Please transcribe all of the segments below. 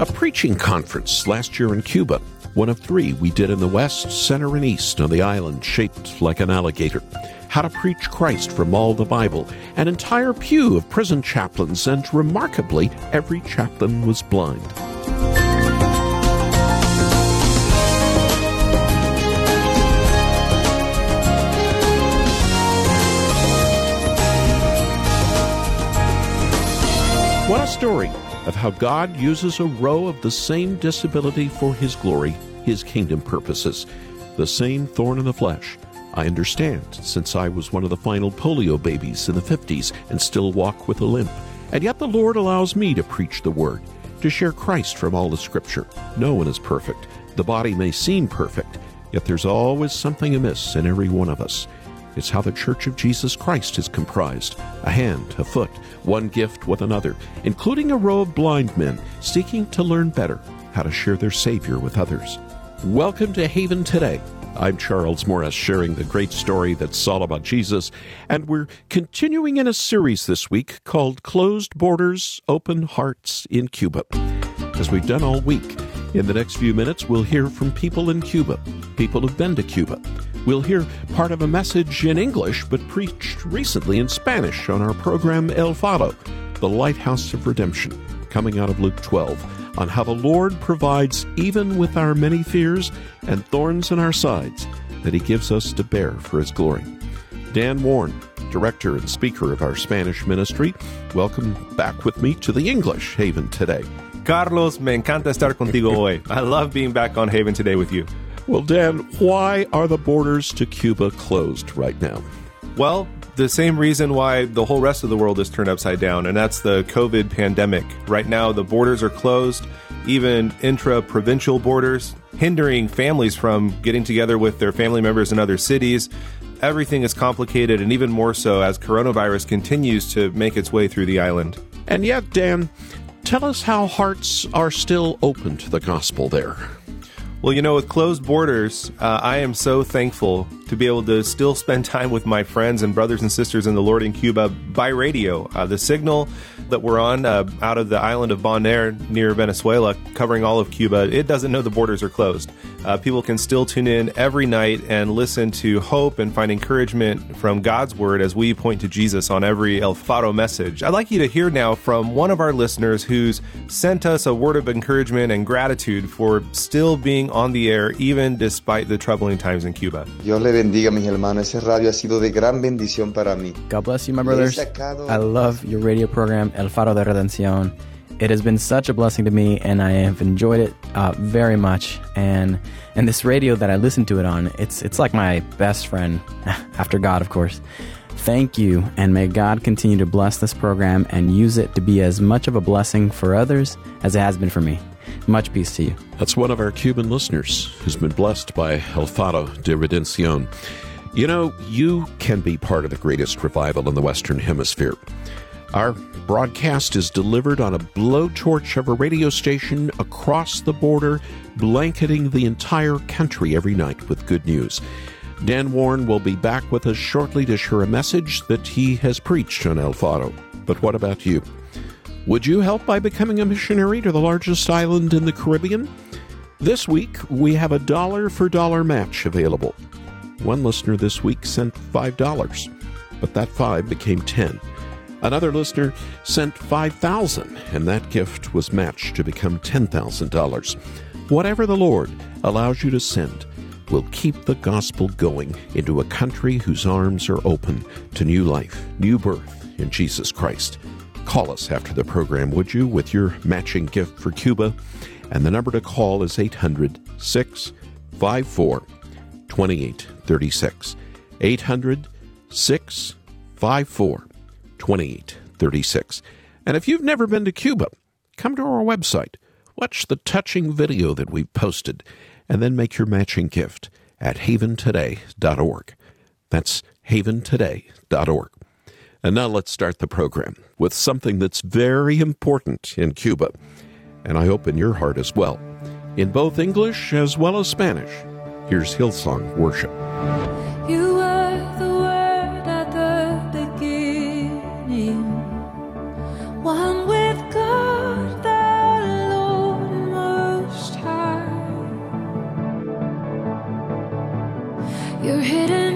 a preaching conference last year in Cuba, one of three we did in the West, Center, and East on the island shaped like an alligator. How to Preach Christ from All the Bible, an entire pew of prison chaplains, and remarkably, every chaplain was blind. What a story of how God uses a row of the same disability for His glory, His kingdom purposes. The same thorn in the flesh. I understand, since I was one of the final polio babies in the 50s and still walk with a limp. And yet the Lord allows me to preach the Word, to share Christ from all the Scripture. No one is perfect. The body may seem perfect, yet there's always something amiss in every one of us. It's how the Church of Jesus Christ is comprised a hand, a foot, one gift with another, including a row of blind men seeking to learn better how to share their Savior with others. Welcome to Haven Today. I'm Charles Morris, sharing the great story that's all about Jesus, and we're continuing in a series this week called Closed Borders, Open Hearts in Cuba. As we've done all week, in the next few minutes, we'll hear from people in Cuba, people who've been to Cuba. We'll hear part of a message in English, but preached recently in Spanish on our program El Faro, the Lighthouse of Redemption, coming out of Luke 12, on how the Lord provides even with our many fears and thorns in our sides that He gives us to bear for His glory. Dan Warren, director and speaker of our Spanish ministry, welcome back with me to the English Haven today. Carlos, me encanta estar contigo hoy. I love being back on Haven today with you. Well, Dan, why are the borders to Cuba closed right now? Well, the same reason why the whole rest of the world is turned upside down, and that's the COVID pandemic. Right now, the borders are closed, even intra provincial borders, hindering families from getting together with their family members in other cities. Everything is complicated, and even more so as coronavirus continues to make its way through the island. And yet, Dan, tell us how hearts are still open to the gospel there. Well, you know, with closed borders, uh, I am so thankful to be able to still spend time with my friends and brothers and sisters in the Lord in Cuba by radio. Uh, the signal that we're on uh, out of the island of Bonaire near Venezuela, covering all of Cuba, it doesn't know the borders are closed. Uh, people can still tune in every night and listen to hope and find encouragement from God's word as we point to Jesus on every El Faro message. I'd like you to hear now from one of our listeners who's sent us a word of encouragement and gratitude for still being on the air even despite the troubling times in Cuba. Dios le bendiga, mis hermanos. Ese radio ha sido de gran bendición para mí. God bless you, my brothers. I love your radio program, El Faro de Redención. It has been such a blessing to me, and I have enjoyed it uh, very much. And and this radio that I listen to it on, it's it's like my best friend, after God, of course. Thank you, and may God continue to bless this program and use it to be as much of a blessing for others as it has been for me. Much peace to you. That's one of our Cuban listeners who's been blessed by El Faro de Redención. You know, you can be part of the greatest revival in the Western Hemisphere. Our broadcast is delivered on a blowtorch of a radio station across the border, blanketing the entire country every night with good news. Dan Warren will be back with us shortly to share a message that he has preached on El Faro. But what about you? Would you help by becoming a missionary to the largest island in the Caribbean? This week, we have a dollar for dollar match available. One listener this week sent $5, but that 5 became 10. Another listener sent 5000 and that gift was matched to become $10,000. Whatever the Lord allows you to send will keep the gospel going into a country whose arms are open to new life, new birth in Jesus Christ. Call us after the program, would you, with your matching gift for Cuba? And the number to call is 800 654 2836. 800 654 2836. And if you've never been to Cuba, come to our website, watch the touching video that we've posted, and then make your matching gift at haventoday.org. That's haventoday.org. And now let's start the program with something that's very important in Cuba, and I hope in your heart as well. In both English as well as Spanish, here's Hillsong Worship. You were the Word at the beginning, one with God, the Lord Most High. You're hidden.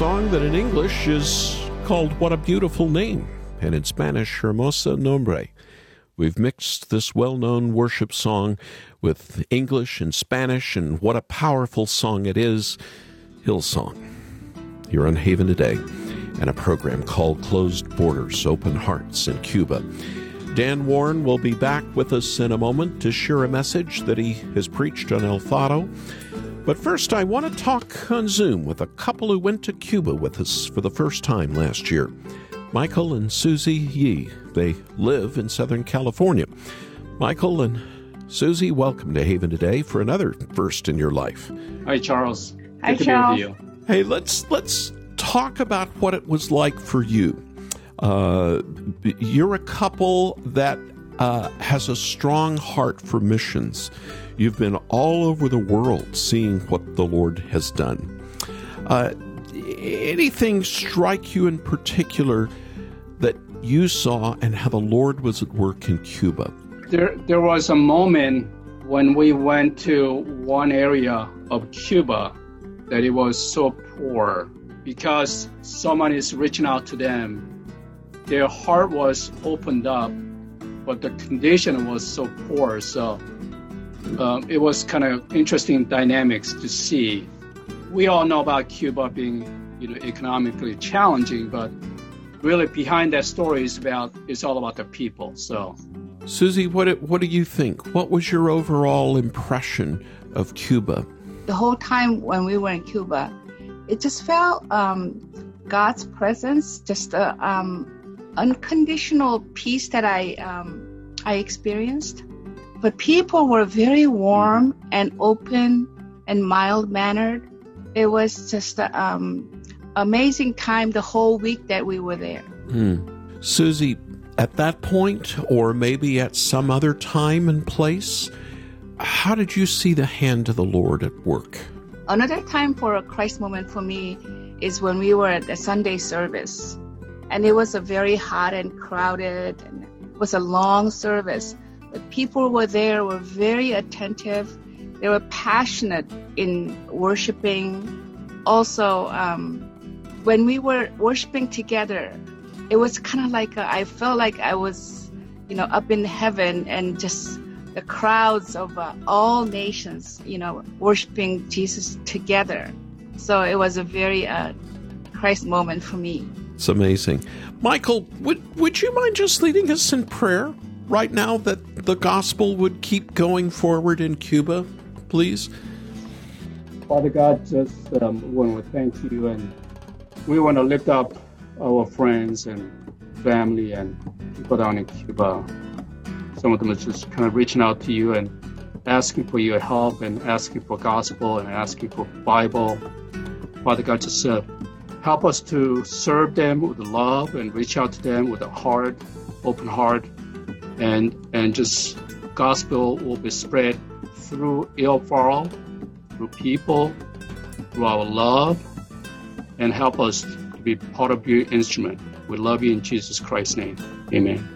Song that in English is called What a Beautiful Name, and in Spanish, Hermosa Nombre. We've mixed this well known worship song with English and Spanish, and what a powerful song it is Hillsong. You're on Haven today, and a program called Closed Borders Open Hearts in Cuba. Dan Warren will be back with us in a moment to share a message that he has preached on El Faro. But first, I want to talk on Zoom with a couple who went to Cuba with us for the first time last year Michael and Susie Yee. They live in Southern California. Michael and Susie, welcome to Haven today for another first in your life. Hi, Charles. Hi, Good to Charles. you. Hey, let's let's talk about what it was like for you. Uh, you're a couple that uh, has a strong heart for missions. You've been all over the world seeing what the Lord has done. Uh, anything strike you in particular that you saw and how the Lord was at work in Cuba? There, there was a moment when we went to one area of Cuba that it was so poor because someone is reaching out to them. Their heart was opened up, but the condition was so poor. So um, it was kind of interesting dynamics to see. We all know about Cuba being, you know, economically challenging, but really behind that story is about it's all about the people. So Susie, what do- what do you think? What was your overall impression of Cuba? The whole time when we were in Cuba, it just felt um, God's presence, just a um, unconditional peace that I um, I experienced. But people were very warm and open and mild mannered. It was just an um, amazing time the whole week that we were there. Susie, at that point, or maybe at some other time and place, how did you see the hand of the Lord at work? Another time for a Christ moment for me is when we were at the Sunday service. And it was a very hot and crowded and it was a long service. The people were there were very attentive. They were passionate in worshiping. Also, um, when we were worshiping together, it was kind of like a, I felt like I was, you know, up in heaven and just the crowds of uh, all nations, you know, worshiping Jesus together. So it was a very uh, Christ moment for me. It's amazing. Michael, would, would you mind just leading us in prayer right now that the gospel would keep going forward in Cuba, please? Father God, just um, want to thank you and we want to lift up our friends and family and people down in Cuba. Some of them are just kind of reaching out to you and asking for your help and asking for gospel and asking for Bible. Father God, just uh, help us to serve them with love and reach out to them with a heart, open heart, and and just gospel will be spread through El Faro through people, through our love, and help us to be part of your instrument. We love you in Jesus Christ's name. Amen.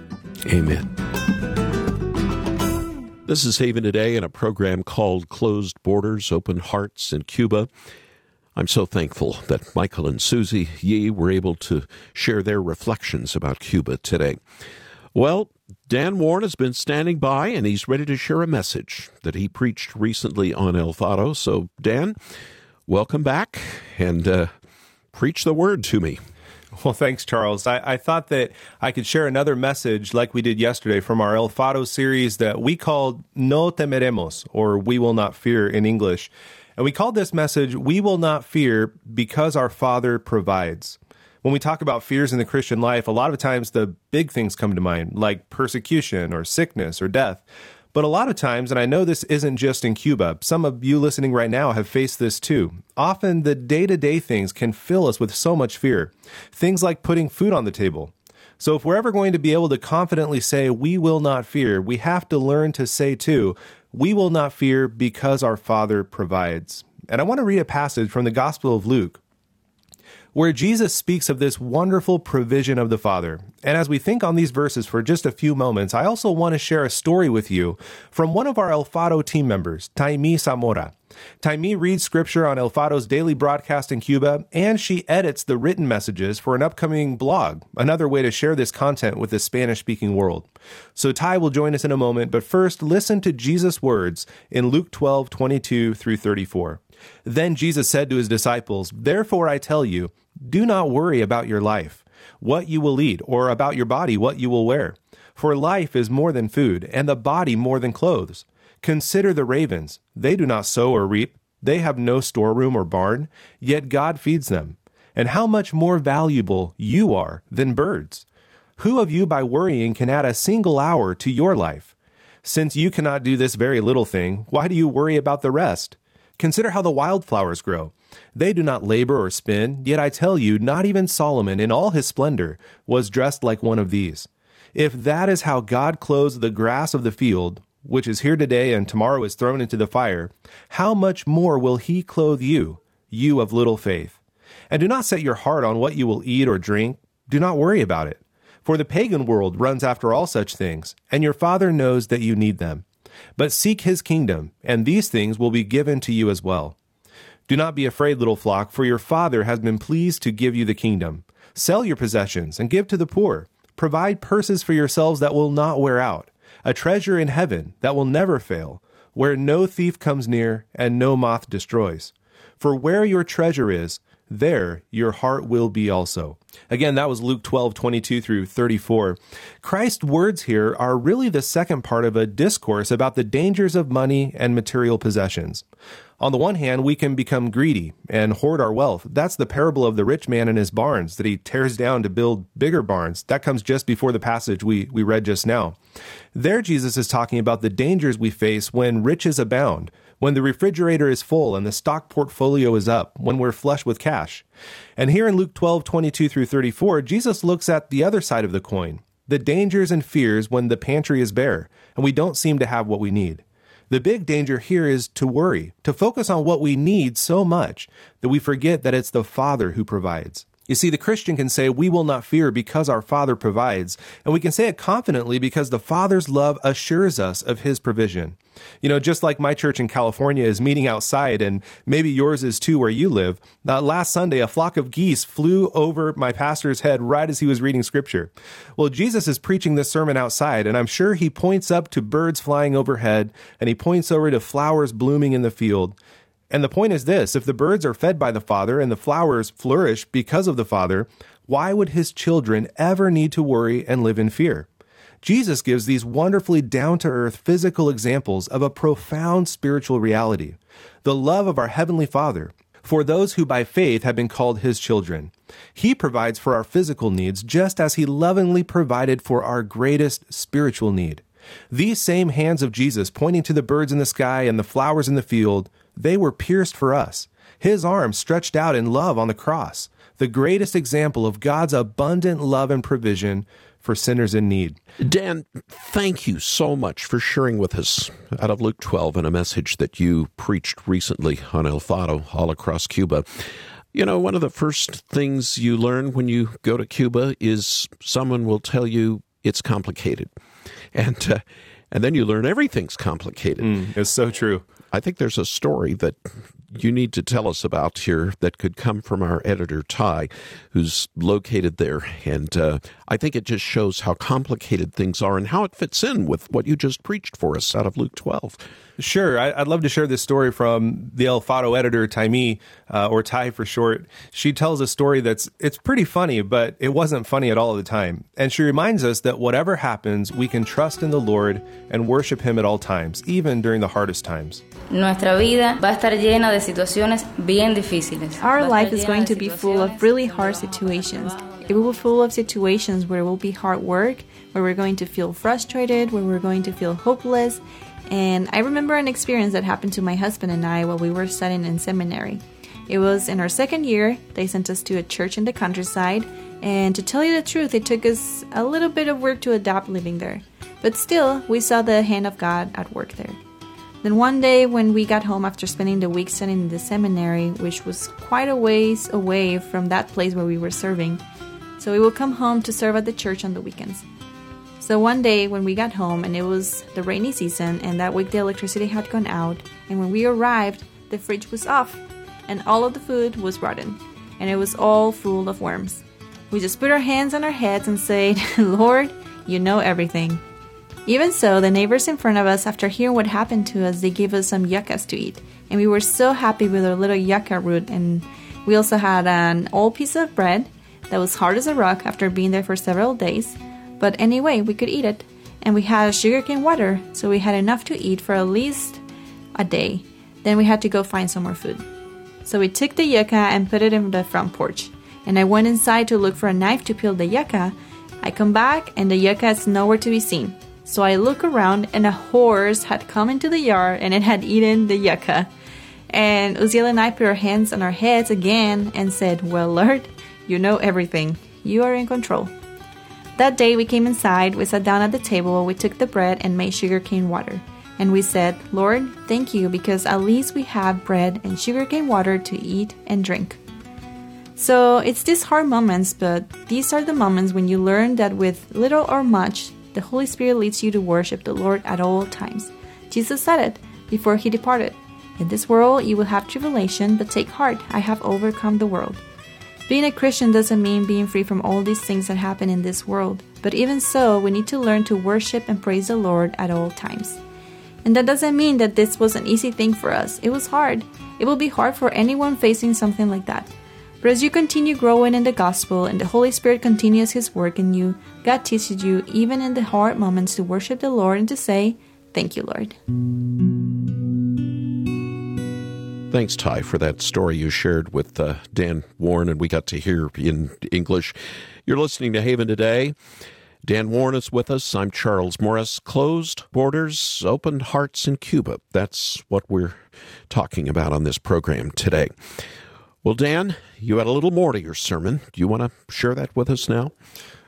Amen. This is Haven Today in a program called Closed Borders, Open Hearts in Cuba. I'm so thankful that Michael and Susie Yee were able to share their reflections about Cuba today. Well, Dan Warren has been standing by and he's ready to share a message that he preached recently on El Faro. So, Dan, welcome back and uh, preach the word to me. Well, thanks, Charles. I, I, thought that I could share another message like we did yesterday from our El Faro series that we called No Temeremos, or We Will Not Fear in English. And we called this message, We Will Not Fear because Our Father Provides when we talk about fears in the Christian life, a lot of times the big things come to mind, like persecution or sickness or death. But a lot of times, and I know this isn't just in Cuba, some of you listening right now have faced this too. Often the day to day things can fill us with so much fear. Things like putting food on the table. So if we're ever going to be able to confidently say, we will not fear, we have to learn to say too, we will not fear because our Father provides. And I want to read a passage from the Gospel of Luke where Jesus speaks of this wonderful provision of the Father. And as we think on these verses for just a few moments, I also want to share a story with you from one of our El Faro team members, Taimi Zamora. Taimi reads scripture on El Faro's daily broadcast in Cuba, and she edits the written messages for an upcoming blog, another way to share this content with the Spanish speaking world. So Ty will join us in a moment, but first listen to Jesus' words in Luke 12, 22 through 34. Then Jesus said to his disciples, Therefore I tell you, do not worry about your life, what you will eat, or about your body, what you will wear. For life is more than food, and the body more than clothes. Consider the ravens. They do not sow or reap, they have no storeroom or barn, yet God feeds them. And how much more valuable you are than birds. Who of you by worrying can add a single hour to your life? Since you cannot do this very little thing, why do you worry about the rest? Consider how the wildflowers grow. They do not labor or spin, yet I tell you, not even Solomon in all his splendor was dressed like one of these. If that is how God clothes the grass of the field, which is here today and tomorrow is thrown into the fire, how much more will he clothe you, you of little faith? And do not set your heart on what you will eat or drink. Do not worry about it. For the pagan world runs after all such things, and your Father knows that you need them. But seek his kingdom, and these things will be given to you as well. Do not be afraid, little flock, for your Father has been pleased to give you the kingdom. Sell your possessions and give to the poor. Provide purses for yourselves that will not wear out, a treasure in heaven that will never fail, where no thief comes near and no moth destroys. For where your treasure is, there your heart will be also. Again, that was Luke 12, 22 through 34. Christ's words here are really the second part of a discourse about the dangers of money and material possessions. On the one hand, we can become greedy and hoard our wealth. That's the parable of the rich man and his barns that he tears down to build bigger barns. That comes just before the passage we, we read just now. There, Jesus is talking about the dangers we face when riches abound when the refrigerator is full and the stock portfolio is up, when we're flush with cash. And here in Luke 12, 22 through 34, Jesus looks at the other side of the coin, the dangers and fears when the pantry is bare and we don't seem to have what we need. The big danger here is to worry, to focus on what we need so much that we forget that it's the Father who provides. You see, the Christian can say, We will not fear because our Father provides. And we can say it confidently because the Father's love assures us of His provision. You know, just like my church in California is meeting outside, and maybe yours is too where you live, uh, last Sunday, a flock of geese flew over my pastor's head right as he was reading scripture. Well, Jesus is preaching this sermon outside, and I'm sure he points up to birds flying overhead, and he points over to flowers blooming in the field. And the point is this if the birds are fed by the Father and the flowers flourish because of the Father, why would his children ever need to worry and live in fear? Jesus gives these wonderfully down to earth physical examples of a profound spiritual reality the love of our Heavenly Father for those who by faith have been called his children. He provides for our physical needs just as he lovingly provided for our greatest spiritual need. These same hands of Jesus pointing to the birds in the sky and the flowers in the field they were pierced for us, his arms stretched out in love on the cross, the greatest example of God's abundant love and provision for sinners in need. Dan, thank you so much for sharing with us out of Luke 12 and a message that you preached recently on El Faro all across Cuba. You know, one of the first things you learn when you go to Cuba is someone will tell you it's complicated. And uh, and then you learn everything's complicated. Mm, it's so true. I think there's a story that you need to tell us about here that could come from our editor, Ty, who's located there. And uh, I think it just shows how complicated things are and how it fits in with what you just preached for us out of Luke 12. Sure. I, would love to share this story from the El Faro editor, Taimi, uh, or Ty for short. She tells a story that's, it's pretty funny, but it wasn't funny at all at the time. And she reminds us that whatever happens, we can trust in the Lord and worship Him at all times, even during the hardest times. Nuestra vida va a estar llena de situaciones bien difíciles. Our life is going to be full of really hard situations. It will be full of situations where it will be hard work, where we're going to feel frustrated, where we're going to feel hopeless. And I remember an experience that happened to my husband and I while we were studying in seminary. It was in our second year, they sent us to a church in the countryside, and to tell you the truth, it took us a little bit of work to adapt living there. But still, we saw the hand of God at work there. Then one day, when we got home after spending the week studying in the seminary, which was quite a ways away from that place where we were serving, so we would come home to serve at the church on the weekends. So one day, when we got home, and it was the rainy season, and that week the electricity had gone out, and when we arrived, the fridge was off, and all of the food was rotten, and it was all full of worms. We just put our hands on our heads and said, Lord, you know everything. Even so, the neighbors in front of us, after hearing what happened to us, they gave us some yuccas to eat. And we were so happy with our little yucca root. And we also had an old piece of bread that was hard as a rock after being there for several days. But anyway, we could eat it. And we had sugarcane water, so we had enough to eat for at least a day. Then we had to go find some more food. So we took the yucca and put it in the front porch. And I went inside to look for a knife to peel the yucca. I come back and the yucca is nowhere to be seen. So I look around and a horse had come into the yard and it had eaten the yucca. And Uziel and I put our hands on our heads again and said, Well, Lord, you know everything. You are in control. That day we came inside, we sat down at the table, we took the bread and made sugarcane water. And we said, Lord, thank you because at least we have bread and sugarcane water to eat and drink. So it's these hard moments, but these are the moments when you learn that with little or much, the Holy Spirit leads you to worship the Lord at all times. Jesus said it before he departed. In this world you will have tribulation, but take heart, I have overcome the world. Being a Christian doesn't mean being free from all these things that happen in this world, but even so, we need to learn to worship and praise the Lord at all times. And that doesn't mean that this was an easy thing for us. It was hard. It will be hard for anyone facing something like that. But as you continue growing in the gospel and the Holy Spirit continues His work in you, God teaches you, even in the hard moments, to worship the Lord and to say, Thank you, Lord. Thanks, Ty, for that story you shared with uh, Dan Warren, and we got to hear in English. You're listening to Haven today. Dan Warren is with us. I'm Charles Morris. Closed borders, open hearts in Cuba. That's what we're talking about on this program today. Well, Dan, you had a little more to your sermon. Do you want to share that with us now?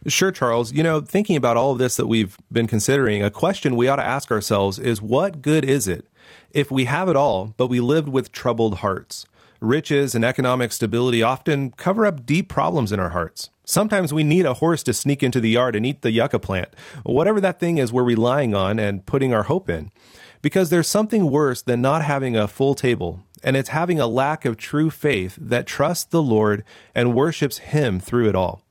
Sure, Charles. You know, thinking about all of this that we've been considering, a question we ought to ask ourselves is what good is it if we have it all, but we lived with troubled hearts? Riches and economic stability often cover up deep problems in our hearts. Sometimes we need a horse to sneak into the yard and eat the yucca plant, whatever that thing is we're relying on and putting our hope in. Because there's something worse than not having a full table, and it's having a lack of true faith that trusts the Lord and worships Him through it all.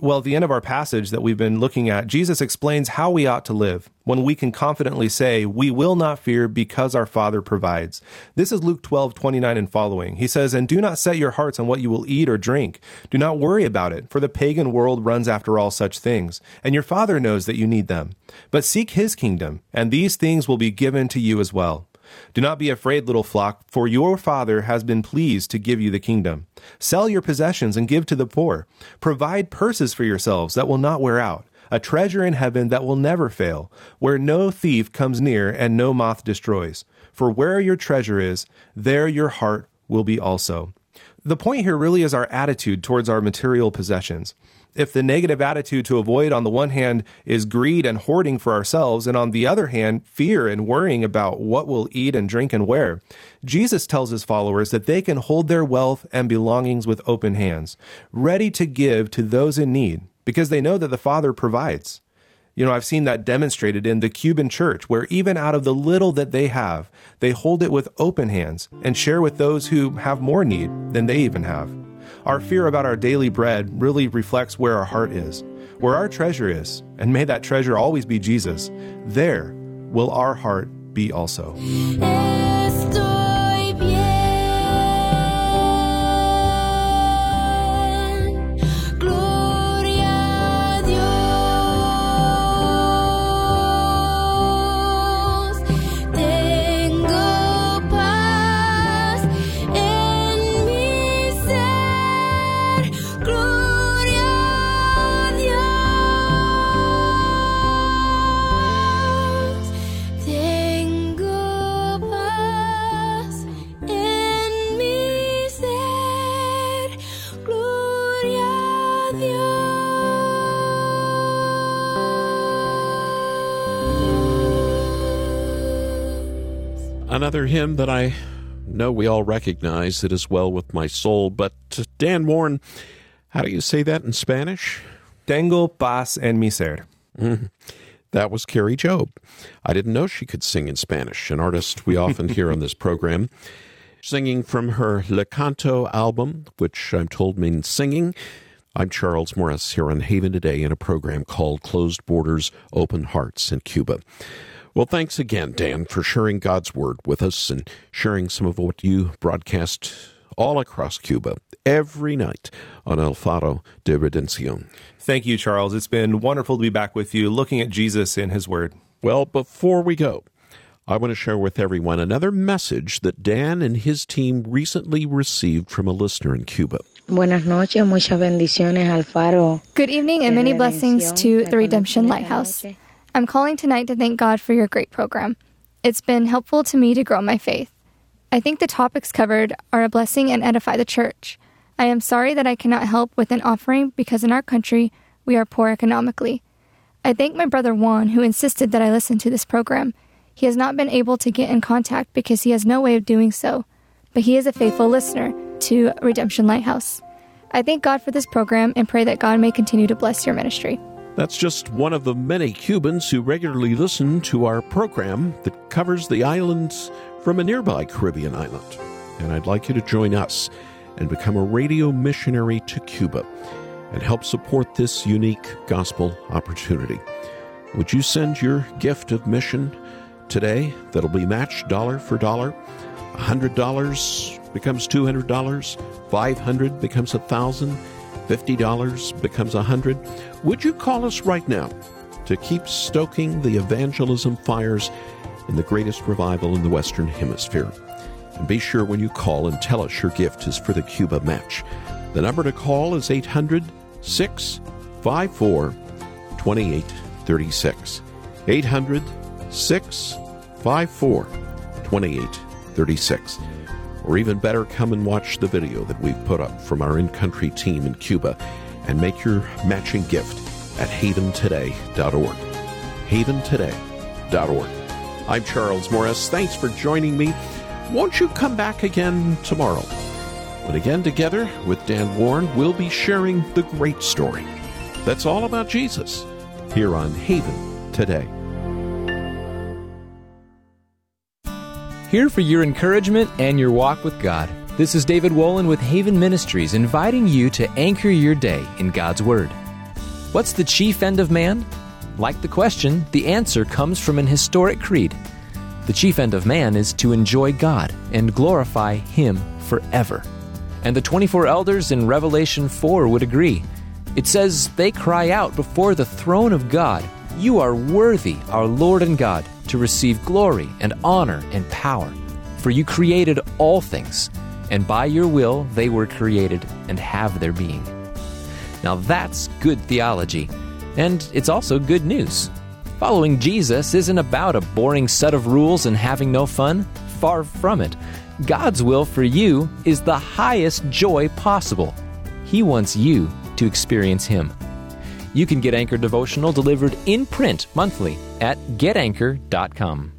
Well, at the end of our passage that we've been looking at, Jesus explains how we ought to live when we can confidently say, We will not fear because our Father provides. This is Luke 12, 29 and following. He says, And do not set your hearts on what you will eat or drink. Do not worry about it, for the pagan world runs after all such things, and your Father knows that you need them. But seek His kingdom, and these things will be given to you as well. Do not be afraid, little flock, for your Father has been pleased to give you the kingdom. Sell your possessions and give to the poor. Provide purses for yourselves that will not wear out, a treasure in heaven that will never fail, where no thief comes near and no moth destroys. For where your treasure is, there your heart will be also. The point here really is our attitude towards our material possessions if the negative attitude to avoid on the one hand is greed and hoarding for ourselves, and on the other hand, fear and worrying about what we'll eat and drink and wear, Jesus tells his followers that they can hold their wealth and belongings with open hands, ready to give to those in need, because they know that the Father provides. You know, I've seen that demonstrated in the Cuban church, where even out of the little that they have, they hold it with open hands and share with those who have more need than they even have. Our fear about our daily bread really reflects where our heart is, where our treasure is, and may that treasure always be Jesus. There will our heart be also. Another hymn that I know we all recognize, It Is Well With My Soul. But Dan Warren, how do you say that in Spanish? Tengo paz en mi ser. Mm-hmm. That was Kari Jobe. I didn't know she could sing in Spanish, an artist we often hear on this program. Singing from her Le Canto album, which I'm told means singing. I'm Charles Morris here on Haven Today in a program called Closed Borders, Open Hearts in Cuba. Well, thanks again, Dan, for sharing God's Word with us and sharing some of what you broadcast all across Cuba every night on El Faro de Redención. Thank you, Charles. It's been wonderful to be back with you looking at Jesus in His Word. Well, before we go, I want to share with everyone another message that Dan and his team recently received from a listener in Cuba. Buenas noches, muchas bendiciones, Alfaro. Good evening and many blessings to the Redemption Lighthouse. I'm calling tonight to thank God for your great program. It's been helpful to me to grow my faith. I think the topics covered are a blessing and edify the church. I am sorry that I cannot help with an offering because in our country we are poor economically. I thank my brother Juan who insisted that I listen to this program. He has not been able to get in contact because he has no way of doing so, but he is a faithful listener to Redemption Lighthouse. I thank God for this program and pray that God may continue to bless your ministry. That's just one of the many Cubans who regularly listen to our program that covers the islands from a nearby Caribbean island. And I'd like you to join us and become a radio missionary to Cuba and help support this unique gospel opportunity. Would you send your gift of mission today that'll be matched dollar for dollar? $100 becomes $200, $500 becomes a 1000 $50 becomes a 100 Would you call us right now to keep stoking the evangelism fires in the greatest revival in the Western Hemisphere? And be sure when you call and tell us your gift is for the Cuba match. The number to call is 800 654 2836. 800 654 2836. Or even better, come and watch the video that we've put up from our in country team in Cuba and make your matching gift at haventoday.org. Haventoday.org. I'm Charles Morris. Thanks for joining me. Won't you come back again tomorrow? But again, together with Dan Warren, we'll be sharing the great story. That's all about Jesus here on Haven today. Here for your encouragement and your walk with God. This is David Wolin with Haven Ministries inviting you to anchor your day in God's Word. What's the chief end of man? Like the question, the answer comes from an historic creed. The chief end of man is to enjoy God and glorify Him forever. And the 24 elders in Revelation 4 would agree. It says, They cry out before the throne of God, You are worthy, our Lord and God, to receive glory and honor and power. For you created all things, and by your will they were created and have their being. Now that's good theology, and it's also good news. Following Jesus isn't about a boring set of rules and having no fun. Far from it. God's will for you is the highest joy possible. He wants you to experience Him. You can get Anchor Devotional delivered in print monthly at getanchor.com.